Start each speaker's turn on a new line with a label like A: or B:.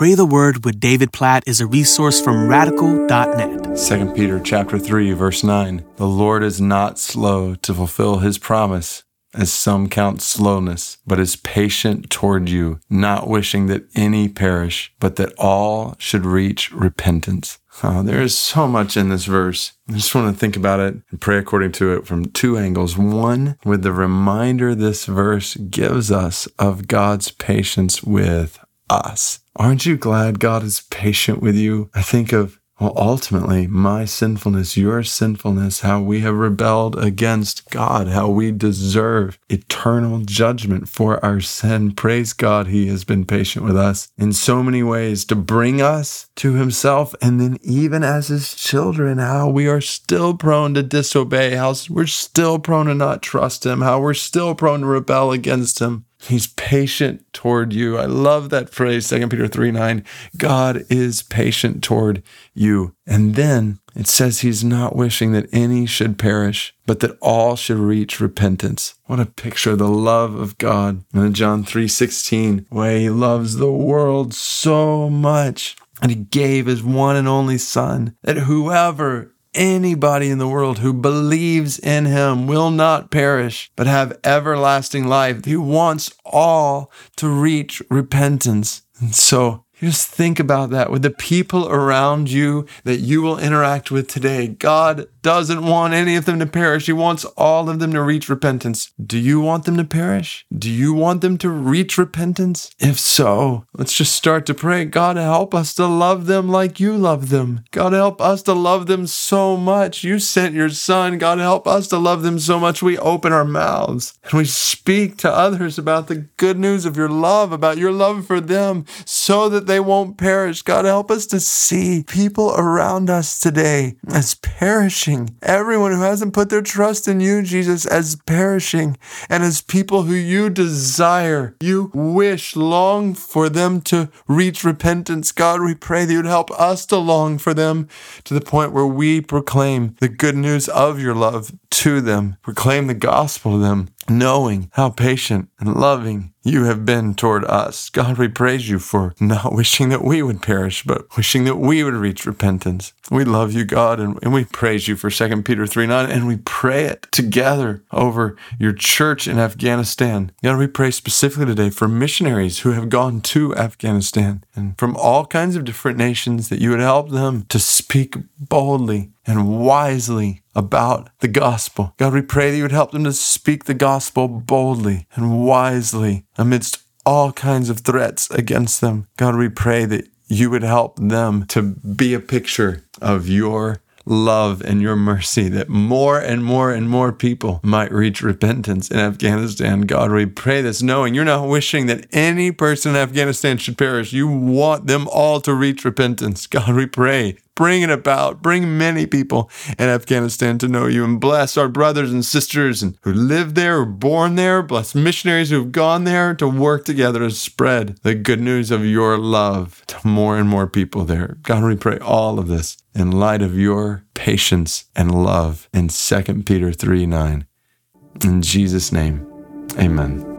A: Pray the Word with David Platt is a resource from radical.net.
B: 2 Peter chapter 3 verse 9 The Lord is not slow to fulfill his promise as some count slowness but is patient toward you not wishing that any perish but that all should reach repentance oh, there is so much in this verse I just want to think about it and pray according to it from two angles. One, with the reminder this verse gives us of God's patience with us. Aren't you glad God is patient with you? I think of well, ultimately, my sinfulness, your sinfulness, how we have rebelled against God, how we deserve eternal judgment for our sin. Praise God, He has been patient with us in so many ways to bring us to Himself. And then, even as His children, how we are still prone to disobey, how we're still prone to not trust Him, how we're still prone to rebel against Him. He's patient toward you. I love that phrase, 2 Peter 3 9. God is patient toward you. And then it says he's not wishing that any should perish, but that all should reach repentance. What a picture of the love of God. In John 3 16, where he loves the world so much. And he gave his one and only Son, that whoever anybody in the world who believes in him will not perish, but have everlasting life. He wants all to reach repentance. And so just think about that with the people around you that you will interact with today. God doesn't want any of them to perish. He wants all of them to reach repentance. Do you want them to perish? Do you want them to reach repentance? If so, let's just start to pray. God, help us to love them like you love them. God, help us to love them so much. You sent your son. God, help us to love them so much. We open our mouths and we speak to others about the good news of your love, about your love for them so that they won't perish. God, help us to see people around us today as perishing. Everyone who hasn't put their trust in you, Jesus, as perishing and as people who you desire, you wish, long for them to reach repentance. God, we pray that you'd help us to long for them to the point where we proclaim the good news of your love to them, proclaim the gospel to them, knowing how patient and loving you have been toward us. God, we praise you for not wishing that we would perish, but wishing that we would reach repentance. We love you, God, and, and we praise you for 2 Peter 3 9, and we pray it together over your church in Afghanistan. God, we pray specifically today for missionaries who have gone to Afghanistan and from all kinds of different nations that you would help them to speak boldly and wisely about the gospel. God, we pray that you would help them to speak the gospel boldly and wisely amidst all kinds of threats against them. God, we pray that you would help them to be a picture of your love and your mercy that more and more and more people might reach repentance in Afghanistan. God, we pray this knowing you're not wishing that any person in Afghanistan should perish. You want them all to reach repentance. God, we pray bring it about. Bring many people in Afghanistan to know you and bless our brothers and sisters and who live there or born there. Bless missionaries who've gone there to work together to spread the good news of your love to more and more people there. God, we pray all of this in light of your patience and love in 2 Peter 3 9. In Jesus' name, amen.